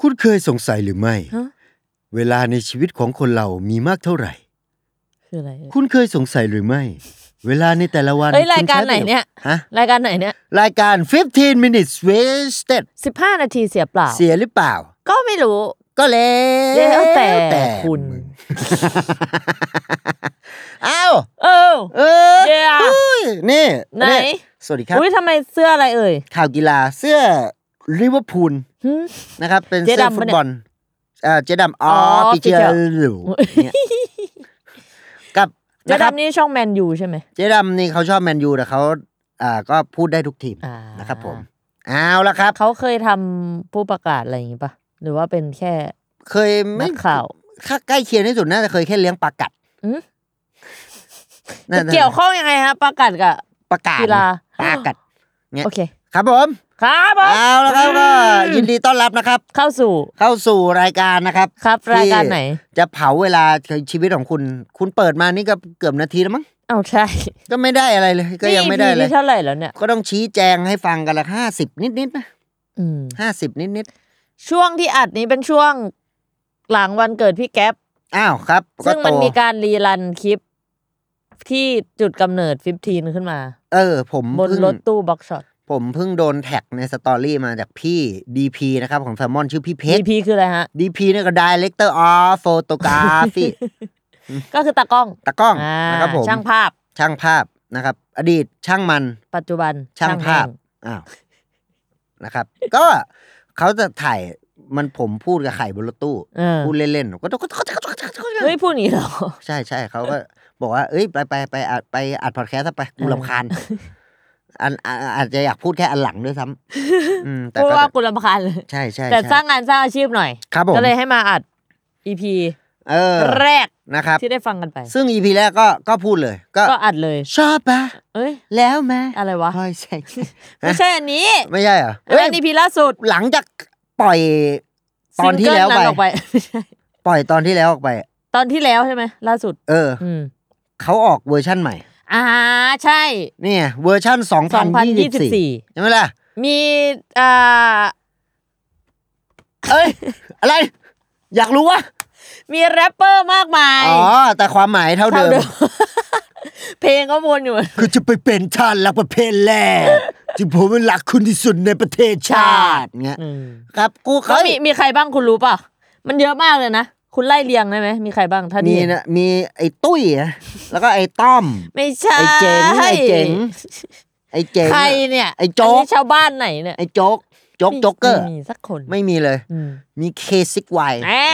คุณเคยสงสัยหรือไม่ ฮะเวลาในชีวิตของคนเรามีมากเท่าไหร่ คืออะไร คุณเคยสงสัยหรือไม่ เวลาในแต่ละวันเอ้ยคุณรายการไหนใช้ปะโชเนี่ย ฮะรายการไหนเนี่ยรายการ 15 minutes wasted สิบห้านาทีเสียเปล่า เสียหรือเปล่า ก็ไม่รู้ ก็แล้วแล้วแต่คุณ มึง อ้าว เออ เออ Yeah อุ้ยนี่ไหนนี่สวัสดีครับ อุ้ยทำไมเสื้ออะไรเอ่ย ข่าวกีฬาเสื้อ ลิเวอร์พูลหึนะครับเป็นเจ๊เสื้อดำฟุปะตเนี่ยบอลเอ่อเจ๊ดำอ๋ออ๋อปีเจอ Official ร์หลูเนี่ยกับเจ๊นะครับดำนี่ช่องแมนยูใช่ไหมเจ๊ดำนี่เขาชอบแมนยูแต่เขาอ่าก็พูดได้ทุกทีมอ่านะครับผมเอาละครับ เขาเคยทำผู้ประกาศอะไรอย่างงี้ปะหรือว่าเป็นแค่ เคยไม่นักข่าวถ้าใกล้เคียงที่สุดน่าจะเคยแค่เลี้ยงปลากัดอืมนั่นเกี่ยวข้องยังไงฮะประกาศกับปลากัดกีฬาปลากัดเนี่ยโอเค ครับผม ครับผมเอาละครับก็ยินดีต้อนรับนะครับ เข้าสู่เข้าสู่รายการนะครับครับที่รายการไหน จะเผาเวลาชีวิตของคุณ คุณเปิดมานี่ก็เกือบนาทีแล้วมั้งเอาใช่ ก็ไม่ได้อะไรเลย ก็ยังไม่ได้นี่เลย EP ที่เท่าไหร่แล้วเนี่ยก็ต้องชี้แจงให้ฟังกันละห้าสิบนิดๆนะอืมห้าสิบนิดช่วงที่อัดนี้เป็นช่วงหลังวันเกิดพี่แก๊ปๆอ้าวครับ ซึ่งมันโตมีการรีรันคลิปที่จุดกำเนิด15ขึ้นมา เออ ผมบนเพิ่งรถตู้บ็อกช็อต ผมเพิ่งโดนแท็กในสตอรี่มาจากพี่ดีพีนะครับของแซมมอนชื่อพี่เพชร DP คืออะไรฮะดีพีเนี่ยก็ Director of Photography ก็คือตากล้องตากล้องอ่านะครับผมช่างภาพช่างภาพนะครับ อดีตช่างมัน ปัจจุบันช่างภาพแม่อ้าวนะครับ ก็เขาจะถ่ายมันผมพูดกับไข่บนรถตู้เออพูดเล่นๆก็ต้องเฮ้ยพูดอย่างนี้เหรอ ใช่ใช่เขาก็บอกว่า เอ้ยไปไปไปอัดไปอัดพอดแคสต์ซะไปกูเออรำคาญ อันอะอาจจะอยากพูดแค่อันหลังด้วยซ้ำอืมแต่พูดก็ว่ากุลำคาญเลยใช่ใช่แต่ใช่สร้างงานสร้างอาชีพหน่อยครับผมก็เลยให้มาอัด EP เออแรกนะครับที่ได้ฟังกันไป ซึ่งอีพีแรกก็ก็พูดเลย ก็ก็อัดเลย ชอบปะเอ้ย แล้วไหมอะไรวะใช่ใช่ไม่ใช่อันนี้ ไม่ใช่เหรออันนั้น EP ล่าสุดหลังจากปล่อย ตอนที่แล้วซิงไปเกิออกไปไม่ใช่ปล่อยตอนที่แล้วออกไป ตอนที่แล้วใช่ไหมล่าสุด เอออืมเขาออกเวอร์ชั่นใหม่ อ่าใช่ นี่ไงเวอร์ชั่น2024 2024 ใช่ไหมล่ะ มีอ่าเอ้ย อะไร อยากรู้วะ มีแรปเปอร์มากมาย อ๋อ แต่ความหมายเท่าเดิม เพลงก็วนอยู่คือจะไปเป็นชาติรักประเภทแรกจึงผมเป็นรักคุณที่สุดในประเทศชาติเงี้ยอืมครับ กูก็เขามีมีใครบ้างคุณรู้ป่ะ มันเยอะมากเลยนะ คุณไล่เรียงได้ไหมมีใครบ้างท่านมีนะมีไอ้ตุ้ยนะแล้วก็ไอ้ต้อม ไม่ใช่ไอ้เจ๋งไอ้เจ๋งไอ้เจ๋งใครเนี่ยไอ้โจ๊กนนี้ชาวบ้านไหนเนี่ยไอ้โจ๊กโจ๊กไม่โจ๊กเกอร์ไม่มีสักคนไม่มีเลยอืมมีเคซิกไวอ่า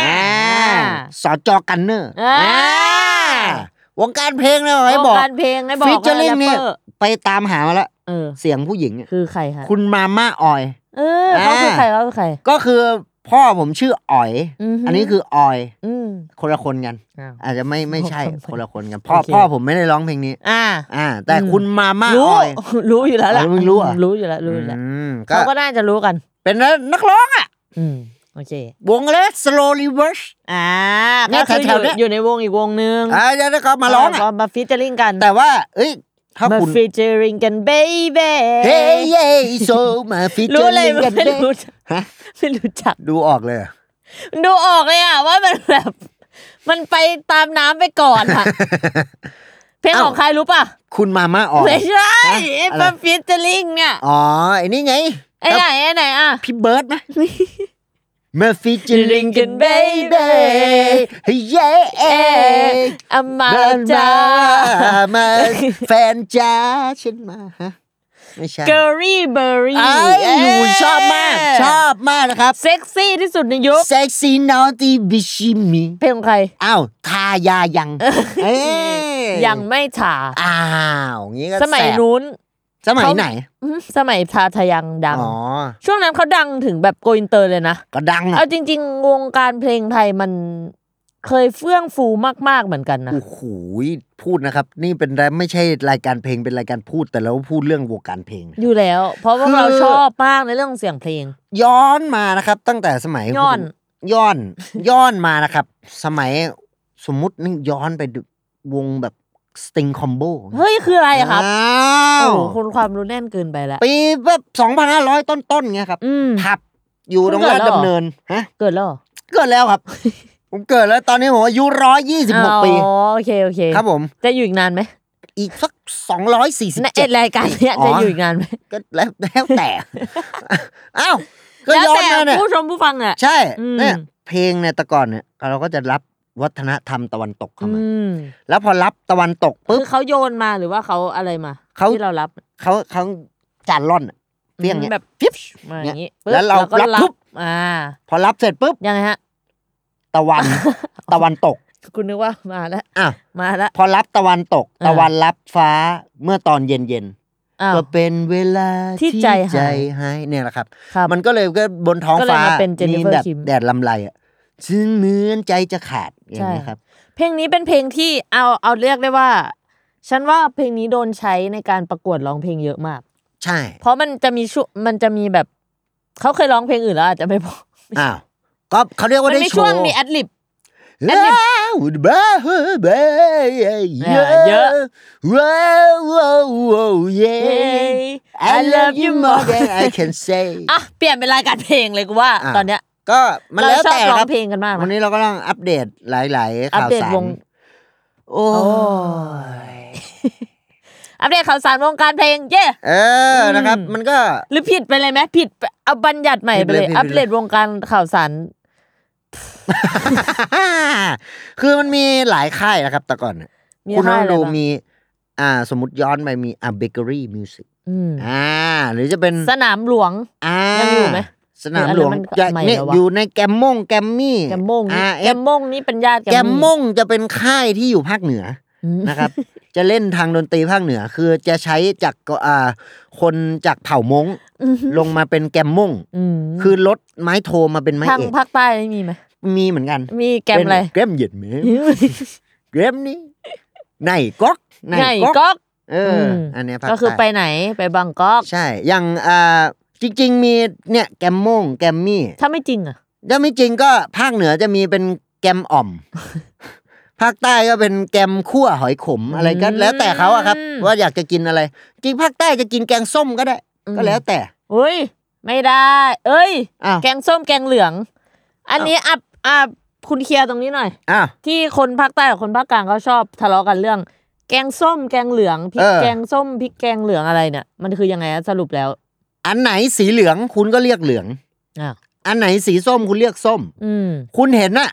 สอจอกันเนอร์อ่าอ่าวงการเพลงเนี่ยให้บอกวงการเพลงให้บอก featuring ว่าเนี่ยแรปปอร์ไปตามหามาแล้วเออเสียงผู้หญิงอะคือใครคะคุณมาม่าออย เออเขาคือใครเขาคือใคร ก็คือ พ่อผมชื่ออ๋อยอือฮึอันนี้คือออยอืมคนละคนกันอ้าวอาจจะไม่ไม่ใช่คนละคนละคนกัน พ่อโอเคพ่อผมไม่ได้ร้องเพลงนี้ อ่า อ่า แต่อืมคุณมาม่ารู้ออยรู้อยู่แล้วแหละอ๋อมึงรู้เหรอรู้อยู่แล้วรู้อยู่แล้วอืมก็เขาก็น่าจะรู้กัน เป็นนักร้องอะ อืมโอเควงอะไร slow reverse อ่าเนี่ก็ยคืออแถวๆเนี้ยู่ยอยู่ในวงอีกวงนึงอ่าเดี๋ยวเขามาร้องอะก็มาฟีเจอริงกัน แต่ว่า เอ้ย ถ้ามาคุณ ฟีเจอริงกันเบบี้เฮ้ยเย้โซมาฟีเจรู้อเลยริงกันไม่เด้รู้จักฮะไม่รู้จัก ดูออกเลยเหรอดูออกเลยอะ ว่ามันแบบ มันไปตามน้ำไปก่อนอะ เพลงของใครรู้ป่ะ คุณมาม่าออยไม่ใช่ฮะไอ้อะไรมาฟีเจอริงเนี่ย อ๋อไอ้นี่ไงไอ้ไหนไอ้ไหนอะ พี่เบิร์ดไหม มา featuring กัน baby hey yeah อามามาจ้ามาแฟนจ้าฉันมาฮะไม่ใช่ Girly Berry ไอ้อยู่ชอบมาก ชอบมากนะครับ เซ็กซี่ที่สุดในยุค sexy naughty bitchy me เพลงของใคร อ้าว ทาทายังเอ้ยยังไม่ถาอ้าวงี้ก็สมัยแบบนู้น สมัยไหน อื้อสมัยทาทายังดัง อ๋อ ช่วงนั้นเขาดังถึงแบบ go inter เลยนะ ก็ดังอะเอาจริง ๆ วงการเพลงไทยมันเคยเฟื่องฟูมาก ๆ เหมือนกันนะ โอ้โหพูดนะครับ นี่เป็นรายไม่ใช่รายการเพลงเป็นรายการพูดแต่เราพูดเรื่องวงการเพลง อยู่แล้ว เพราะว่าคือ เราชอบมากในเรื่องเสียงเพลง ย้อนมานะครับ ตั้งแต่สมัยย้อนย้อน ย้อนมานะครับ สมัยสมมุตินี่ย้อนไปดูวงแบบ สตริงคอมโบเฮ้ย คืออะไรอะครับอ้าโอ้วโหคุณความรู้แน่นเกินไปแล้ว ปีแบบสองพันห้าร้อยต้นๆเงี้ยครับอืมผับอยู่ตรงคุณเกิลาดดแล้วเหรอดำเนินฮะเกิดแล้วเหรอเกิดแล้วครับ ผมเกิดแล้วตอนนี้ผมอายุร้อยยี่สิบหกปีอ๋อโอเคโอเคครับผม จะอยู่อีกนานไหมอีกสักสองร้อยสี่สิบในเจ็ดรายการเนี้ยอ๋อจะอยู่อีกนานไหมก็แล้วแล้วแต่อ้าวก็แล้วย้อนแต่มาเนี่ยผู้ชมผู้ฟังอะใช่อืมเนี่ยเพลงเนี่ยแต่ก่อนเนี่ยเราก็จะรับ วัฒนธรรมตะวันตกเข้ามาอืมแล้วพอรับตะวันตกคืปุ๊บอเขาโยนมาหรือว่าเขาอะไรมาเขาที่เรารับเขาเขาจานร่อนอะเรียงเนี้ยแบบปิ๊บมาอย่างนี้แล้วเราก็รับปุ๊บอ่า พอรับเสร็จปุ๊บยังไงฮะ ตะวันตะวันตกคุณนึกว่ามาแล้วอ้าวมาแล้วพอรับตะวันตกอ่าตะวันรับฟ้าเมื่อตอนเย็นเย็นๆอ้าวก็เป็นเวลาที่ใจหายหายเนี่ยแหละครับครับ มันก็เลยก็บนท้องก็เลยฟ้ามาเป็น Jennifer แบบ Kim แดดลำไรอะซึ่งเหมือนใจจะขาด อย่างนี้ยครับ เพลงนี้เป็นเพลงที่เอาเอาเรียกได้ว่า ฉันว่าเพลงนี้โดนใช้ในการประกวดร้องเพลงเยอะมาก ใช่ เพราะมันจะมีช่วงมันจะมีแบบเขาเคยร้องเพลงอื่นแล้วอาจจะไม่พออ้าวก็เขาเรียกว่ามันได้มีโชช่วงว์มีแอดลิบเอ้าบ้าเบ้เยเยอะว้าวว้าวว้าว yeah I love you more than I can say อะเปลี่ยนเป็นรายการเพลงเลยกูว่าอะตอนเนี้ย ก็มันเราแล้วชอบแต่ร้อครังบเพลงกันมากวันนะนี้เราก็ต้องอัปเดตหลาย ๆ อัปข่าวเดตสารวง โอ้โอ้ยอัปเดตข่าวสารวงการเพลง เย่เออนะครับอืมมันก็ หรือผิดไปเลยไหมผิดไปเอาบัญญัติใหม่ไปเลยผิดไปเลยผิดไปเลย อัปเดตวงการข่าวสาร คือมันมีหลายค่ายนะครับ แต่ก่อนน่ะมีคุณต้ค่าอยงอะไรดูบ้างมี อ่า สมมติย้อนไปมีอ่าเบเกอรี่มิวสิกอืมอ่า หรือจะเป็นสนามหลวงอ่ายังอยู่ไหม สนามหลวงหรืออันนั้นมันจะใหม่เนี่ยแล้ววะอยู่ในแกมมงแกมมี่แกมมงนี่อ่าแกมมงนี่เป็นญาติแกมมงจะเป็นค่ายที่อยู่ภาคเหนืออืมนะครับ จะเล่นทางดนตรีภาคเหนือ คือจะใช้จากก็อ่าคนจากเผ่ามงอืมลงมาเป็นแกมมงอืมคือลดไม้โทมาเป็นไม้ทางเอกภาคใต้ไม่มีไหมมีเหมือนกัน มีแกมอะไรเป็นแกมเหย็ดไหมแกมนี้ไหนก๊อกไหนไงก๊อกก๊อกเอออมอันเนี้ยภาคก็คือไปใต้ไหนไปบางกอกใช่อย่างอ่า จริง ๆ มีเนี่ยแกมมงแกมมี่ ถ้าไม่จริงอะถ้าไม่จริงก็ภาคเหนือจะมีเป็นแกมอ่อม ภาคใต้ก็เป็นแกมคั่วหอยขมอะไรก็อืมแล้วแต่เขาอะครับ ว่าอยากจะกินอะไร จริงภาคใต้จะกินแกงส้มก็ได้อืมก็แล้วแต่เฮ้ยไม่ได้ เอ้ยอ้าวแกงส้มแกงเหลือง อันนี้อับอับคุณเคลียร์ตรงนี้หน่อยอ้าวที่คนภาคใต้กับคนภาคกลางเขาชอบทะเลาะกันเรื่อง แกงส้มแกงเหลืองพริเอกอแกงส้มพริกแกงเหลืองอะไรเนี่ย มันคือยังไงอะสรุปแล้ว อันไหนสีเหลืองคุณก็เรียกเหลืองอ้าวอันไหนสีส้มคุณเรียกส้ม อืมคุณเห็นน่ะ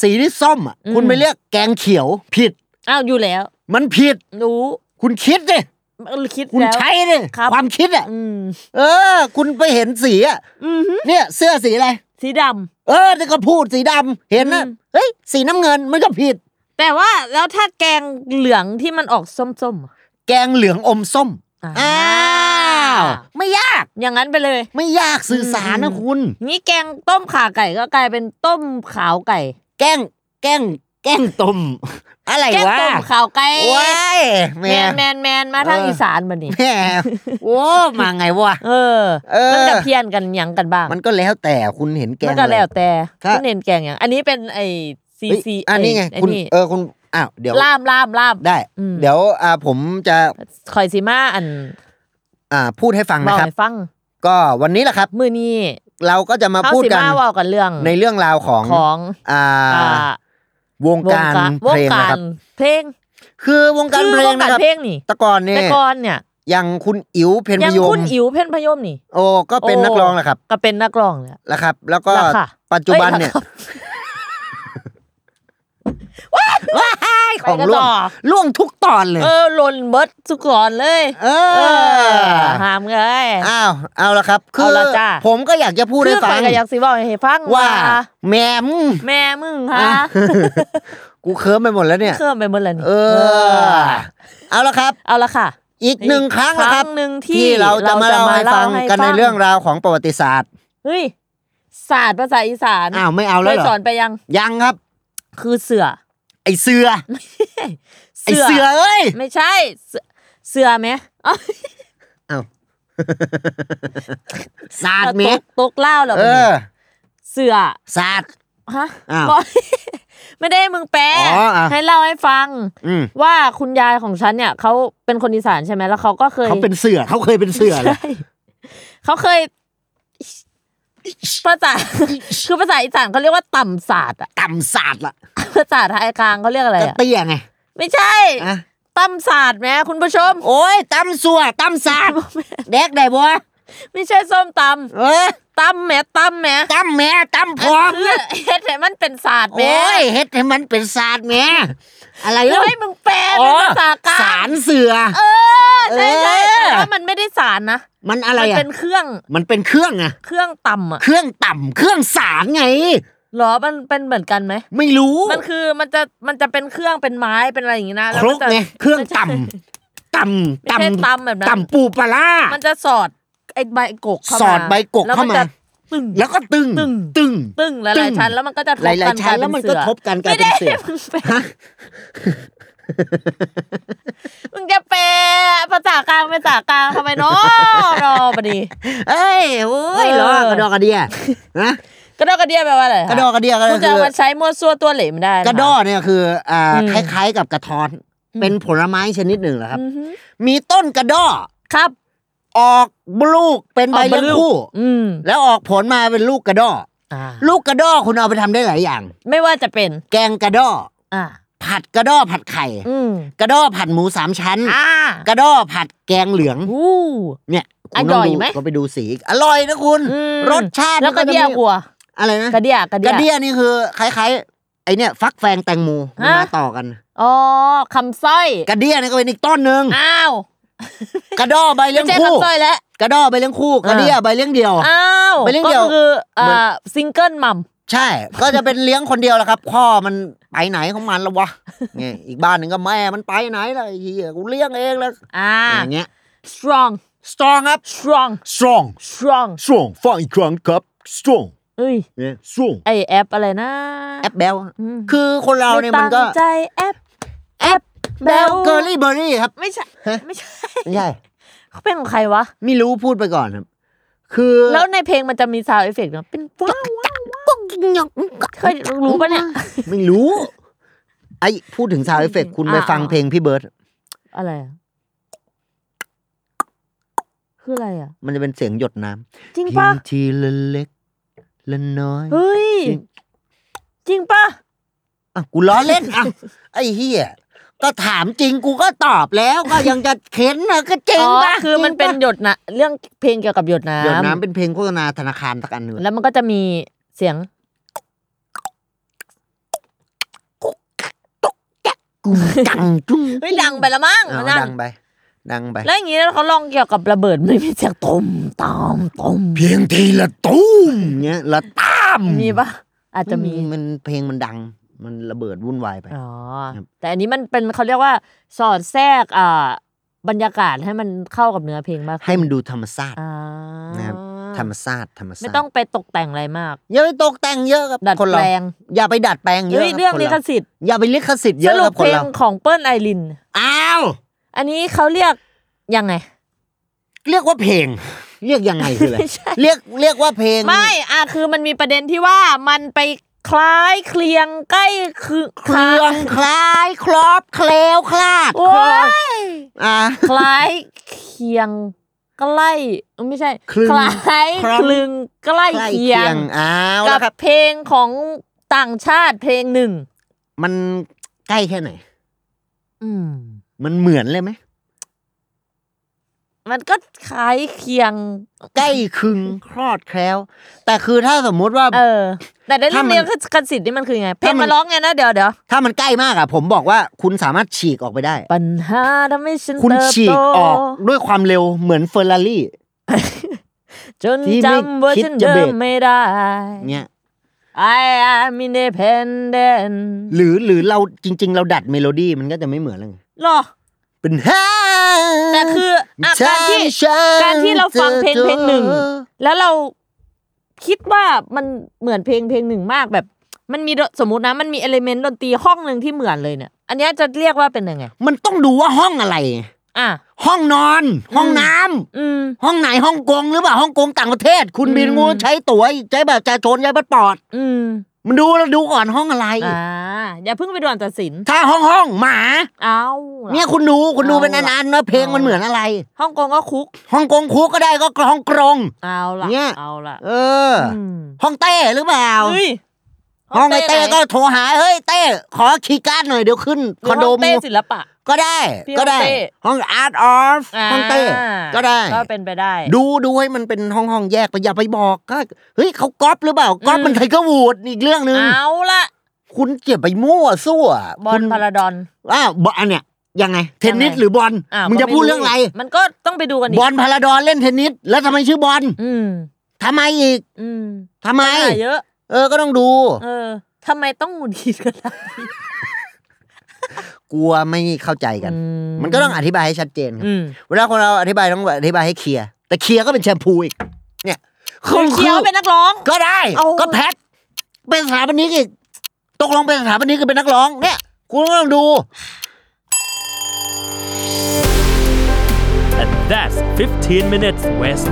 สีที่ส้มอะอืมคุณไปเรียกแกงเขียวผิด อ้าวอยู่แล้ว มันผิด รู้คุณคิดดิคิดคุณแล้ว ใช้ดิครับ ความคิดอะอืม เออ คุณไปเห็นสีอะอือหือเนี่ย เสื้อสีอะไร สีดำ เออแต่ก็พูดสีดำเห็นนะอืม เฮ้ยสีน้ำเงินมันก็ผิด แต่ว่าแล้วถ้าแกงเหลืองที่มันออกส้มๆอะแกงเหลืองอมส้ม อ่า อ้าวไม่ยากอย่างนั้นไปเลย ไม่ยากสื่อสารอืนะมคุณ นี่แกงต้มขาไก่ก็กลายเป็นต้มขาวไก่ แกล้งแกล้งแกล้งต้มอะไรแกงวะต้มขาวไก่ว้ายแหแมม่นแมนแมนมาทางเอออีอีสานบัดนี้แหม่โอ้มาไงวะเออเออมันกับเพี้ยนกันหยังกันบ้าง มันก็แล้วแต่คุณเห็นแกมังนก็แล้วอะไรแต่ครับคุณเห็นแกงอย่างอันนี้เป็นไอซีเฮ้ยซีอันนี้ไงคุณเออคุณอ้าวเดี๋ยวล่ามล่ามล่ามได้อืมเดี๋ยวอ่าผมจะคอยซีมาอัน อ่าพูดให้ฟังบอนะกครับให้ฟัง ก็วันนี้แหละครับ มือนี้เราก็จะมาเขาพูดซีกันมาเว่ากันเรื่อง ในเรื่องราวของของอ่าอ่าวงการวเพลงกานะครรับเพลง คือวงการคือเพลวงงนะการครับเพลงนี่แต่ก่อนเนี่ยแต่ก่อนเนี่ยอย่างคุณอิ๋วเพนยัพงยมคุณอิ๋วเพ่นพยมนี่ โอ้ก็เป็นโอ้นักร้องแหละครับ ก็เป็นนักร้องเลยแล้วครับ แล้วก็แล้วค่ะปัจจุบันเนี่ยอ้ ว้ายของไปกันล่วต่งอล่วงทุกตอนเลย เออหล่นเบิดสุกอนเลยเอเอออหามเลยอ้าวเอาละครับ คืเอาอละจ้ะผมก็อยากจะพูดคืให้อฟัข่องยก็อยากสิบอกให้ฟังว่า แม่มงแม่มึงอะฮะกูเคิร์มไปหมดแล้วเนี่ยเคลื่อนไปหมดแล้วนี่เออ เอาละครับ เอาละค่ะอีกหนึ่งครั้งนะครับครั้งหนึ่งที่ที่เราจะมาเล่าให้ฟังเราจะมาเล่าให้กันในฟังเรื่องราวของประวัติศาสตร์เฮ้ยศาสตร์ภาษาอีสานอ้าวไม่เอาเคแล้วยเหรสออนไปยังยังครับ คือเสือ ไอเสือไอเสือเอ้ยไม่ใช่ เสือเสือไหมเอ้าอ้าวศาสตร์เมตกตกเล่าเหรอเออเสือศาสตร์ฮะอ้าวบอกไม่ได้ให้มึงแปลอ๋ออะให้เล่าให้ฟังอืมว่าคุณยายของฉันเนี่ยเขาเป็นคนอีสานใช่ไหมแล้วเขาก็เคยเขาเป็นเสือเขาเคยเป็นเสือเลยใช่เขาเคย ภาษาคือภาษาอีสานเขาเรียกว่าต่ำศาสตร์อะต่ำศาสตร์ล่ะภาษาไทยกลางเขาเรียกอะไรก็อะเตี้ยไงไม่ใช่อะต่ำศาสตร์แหมคุณผู้ชม โอ้ยตำสัวตำศาสตร์เด็กได้บัวไม่ใช่ส้มตเออำตำแหมตำแหมตำแม่ตำพร้อมคือเฮ็ดให้มันเป็นศาสตร์แหมโอ้ยเฮ็ดให้มันเป็นศาสตร์แม่อะไรแล้แล้ววให้มึงแปลเป็นภาษากลางสารเสือ เออ ใช่ใช่เออแต่ว่ามันไม่ได้สารนะมันอะไรมันอะเป็นเครื่องมันเป็นเครื่องอะเครื่องต่ำอะเครื่องต่ำเครื่องสารไงเหรอมันเป็นเหมือนกันไหมไม่รู้ มันคือมันจะมันจะเป็นเครื่องเป็นไม้เป็นอะไรอย่างงี้นะแล้วครมักจะไงเครื่องไม่ใช่ต่ำต่ำไม่ใช่ตำแบบนั้นต่ำปูปลาร้า มันจะสอดไอ้ใบกกเข้ามาสอดใบกกแล้วเข้ามานจะตึง แล้วก็ตึงตึง ตึง ตึงหตึลายง ๆชั้นแล้วมันก็จะทบหลายกันๆชั้นแล้วมันก็ทบกันกลายเป็นเสือ ไม่ได้มึงแปลฮะ มึงจะแปลภาษากลางเป็นภาษากลางทำไมเนาะรอปดีเอ้ยโอ้ยเออเหรอกระดอกกระเดียนะกระดอกกระเดียแปลว่าอะไรคกระดอกกระเดียก็คุณจะคือเอามาใช้มั่วซั่วตัวเหลมได้นคกระดอเนี่ยคืออ่าอืมคล้ายๆกับกระท้อน เป็นผลไม้ชนิดหนึ่งแหละครับอือฮึมีต้นกระดอครับ ออกลูกเป็นใบเลี้ยงคู่อืมแล้วออกผลมาเป็นลูกกระดออ่าลูกกระดอคุณเอาไปทำได้หลายอย่าง ไม่ว่าจะเป็น แกงกระดออ่า ผัดกระดอผัดไข่อืมกระดอผัดหมูสามชั้นอ่ากระดอผัดแกงเหลืองอู้เนี่ยคุณต้งอร่อยดูไหมก็ไปดูสีอร่อยนะคุณอืมรสชาติแล้วกระเดียมันจมีหัวอะไรนะกระเดียกระเดีกยระเดียนี่คือคล้ายๆไอเนี่ยฟักแฟงแตงโมมันฮะมาต่อกันอ๋อคำสร้อยกระเดียนี่ก็เป็นอีกต้นหนึ่งอ้าวกระดอใบเลี้ไม่ยงใช่คู่คำสร้อยแล้วกระดอใบเลี้ยงคู่กระเดียใบเลี้ยงเดียวอ้าวไปเรื่องก็เดียวคืออ่าเหมือนซิงเกิลมัมใช่ ก็จะเป็นเลี้ยงคนเดียวแหละครับ พ่อมัน ไปไหนของมันแล้ววะเนี่ยอีกบ้านหนึ่งก็แม่มันไปไหนล่ะไอ้เหี้ยกูเลี้ยงเองแล้วอ่า อย่างเงี้ย strong strong ครับ strong strong strong strong ฟังอีกครั้งครับ strong เอ้ยเนี่ย strong ไอแอบอะไรนะแอบเบลออืมคือคนเราเนี่ยมันก็ไตั้งใจแอบแอบเบลอ Girly Berry ครับ ไม่ใช่ฮะไม่ใช่ไม่ใช่เขาเป็นของใครวะ ไม่รู้พูดไปก่อนครับ คือ แล้วในเพลงมันจะมี sound effect เนาะเป็นว้าว ว้าวว้าวเคยรู้ปะเนี่ย ไม่รู้ ไอ้พูดถึงซาวเอฟเฟกคุณไปอ่าฟังเพลงพี่เบิร์ดอะไรอะคืออะไรอะ มันจะเป็นเสียงหยดน้ำจริงเพียปะงทีละเล็กละน้อย เฮ้ยจริงจริงปะอะกูล้อเล่นอะไอ้เฮียก็ถามจริงกูก็ตอบแล้วก็ยังจะเข็นนะก็จริงอ๋อปะคือมันเป็นจริงหยดนะเรื่องเพลงเกี่ยวกับหยดปะน้ำหยดน้ำเป็นเพลงโฆษณาธนาคารสักอันหนึ่งแล้วมันก็จะมี เสียงกุ้งจังจุ้งเฮ้ยดังไปละมั้งเอานั่นดังไป ดังไป แล้วอย่างงี้เขาลองเกี่ยวกับระเบิดไม่มีเสียงตมตอมตมเพียงทีละตุ้มเงี้ยละตามมีปะอาจจะมี มันเพลงมันดัง มันระเบิดวุ่นวายไป อ๋อ ครับ แต่อันนี้มันเป็นเขาเรียกว่าสอดแทรกอ่าบรรยากาศให้มันเข้ากับเนื้อเพลงมากขึ้ให้มันดูธรรมชาติ อ่านะครับ ธรรมชาติธรรมชาติไม่ต้องไปตกแต่งอะไรมาก อย่าไปตกแต่งเยอะครับดัดคนแปเราลง อย่าไปดัดแปลงเยอะเฮ้ยครับเรื่องคนลิขสิทธิ์อย่าไปลิขสิทธิ์เยสอะรุคปรับคเพนลงเราของเปิ้ลไอรินอ้าวอันนี้เขาเรียกยังไง เรียกว่าเพลง เรียกยังไงคืออะไรไม่ใช่เรียกเรียกว่าเพลงไม่อะคือมันมีประเด็นที่ว่ามันไปคล้ายเคลียงใกล้คือเครื่องคล้ายครอบเคลวคลาดโอ้ยอ่าคล้ายเคียง ใกล้เอ้ยไม่ใช่คลึงคล้ายครับคลึงใกล้ใกล้เคีเคียยงงอ้าวกัแล้วบครับเพลงของต่างชาติเพลงหนึ่ง มันใกล้แค่ไหน อืม มันเหมือนเลยไหม มันก็คล้ายเคียง ใกล้คึงคลอดแคล้ว แต่คือถ้าสมมุติว่า เออ แต่ในเรื่ถ้าองมันเรียนคันสิทธิ์นี่มันคือไง เพลถ้างมันมาร้องไงนะเดี๋ยวเดี๋ยวถ้ามันใกล้มากอะผมบอกว่าคุณสามารถฉีกออกไปได้ ปัญหาทำให้ฉันคุณเติบฉีโตกออกด้วยความเร็วเหมือนเฟอร์รารี่จนที่ไม่จำว่าคิดฉันจะเดิเบรมกไม่ได้ เนี่ย I am independent หรือหรือเราจริง ๆ เราดัดเมโลดี้มันก็จะไม่เหมือนแล้วไงหรอ เป็นฮ่าแต่คืออะการที่ฉันการที่เราฟังเพลงเพลงหนึ่งเธอแล้วเราคิดว่ามันเหมือนเพลงเพลงหนึ่งมากแบบ มันมีสมมตินะมันมีเอลิเมนต์ดนตรีห้องหนึ่งที่เหมือนเลยเนี่ย อันเนี้ยจะเรียกว่าเป็นยังไง มันต้องดูว่าห้องอะไร อะห้องนอน ห้องน้ำอืมห้องไหนฮ่องกงหรือเปล่าฮ่องกงต่างประเทศ คุณอืมบินงูใช้ตั๋วใช้แบบประชาชนใช้บัตรปอด อื มมันดูแล้วดูก่อนห้องอะไร อ่าอย่าเพิ่งไปด่วนตัดสิน ถ้าห้องห้องหมา เอาล่ะเนี่ยคุณดูคุณดูเอาเป็นล่ะอันๆว่าเพลงมันเอาเหมือนอะไรฮ่องกงก็คุก ฮ่องกงคุกก็ได้ก็ห้องกรง เอาละเนี่ย เอาละเอออมห้องเต้หรือเปล่า เฮ้ยห้องไอ้เต้ไหนก็โทรหาเฮ้ยเต้ขอคีย์การ์ดหน่อยเดี๋ยวขึ้นหรือคอนโดห้องมเต้ศิลปะ ก็ได้ พี่ก็ได้ ห้องเต้ ห้องอาร์ตออฟห้องเต้าก็ได้ ก็เป็นไปได้ ดูดูให้มันเป็นห้องห้องๆแยกไปอย่าไปบอกก็เฮ้ยเขาก๊อปหรือเปล่าก๊อปอืมมันไทเกอร์วูดอีกเรื่องหนึ่งเอาละคุณเก็บไปมั่วซั่วบอคุลณพาราดอน อ้าวบอลอันเนี้ยยังไง เทนนิสยังไง หรือบอลอ้าวมึงจะก็ไพูดเรื่องอะไร มันก็ต้องไปดูกันอีกบอลพาราดอนเล่นเทนนิสแล้วทำไมชื่อบอลอืม ทำไมอีกอืมทำไม ปัญหาเยอะ เออก็ต้องดู เออทำไมต้องหงุดหงิดกันล่ะ กลัวไม่เข้าใจกัน มันก็ต้องอธิบายให้ชัดเจนครับอืมเวลาคนเราอธิบายต้องอธิบายให้เคลียร์แต่เคลียร์ก็เป็นแชมพูอีก เนี่ยคุณเคียวเป็นนักร้อง ก็ได้เอาก็แพทเป็นสถาปนิกอีกตกลงเป็นสถาปนิกคือเป็นนักร้องเนี่ยคุณก็ต้องดู and that's 15 minutes west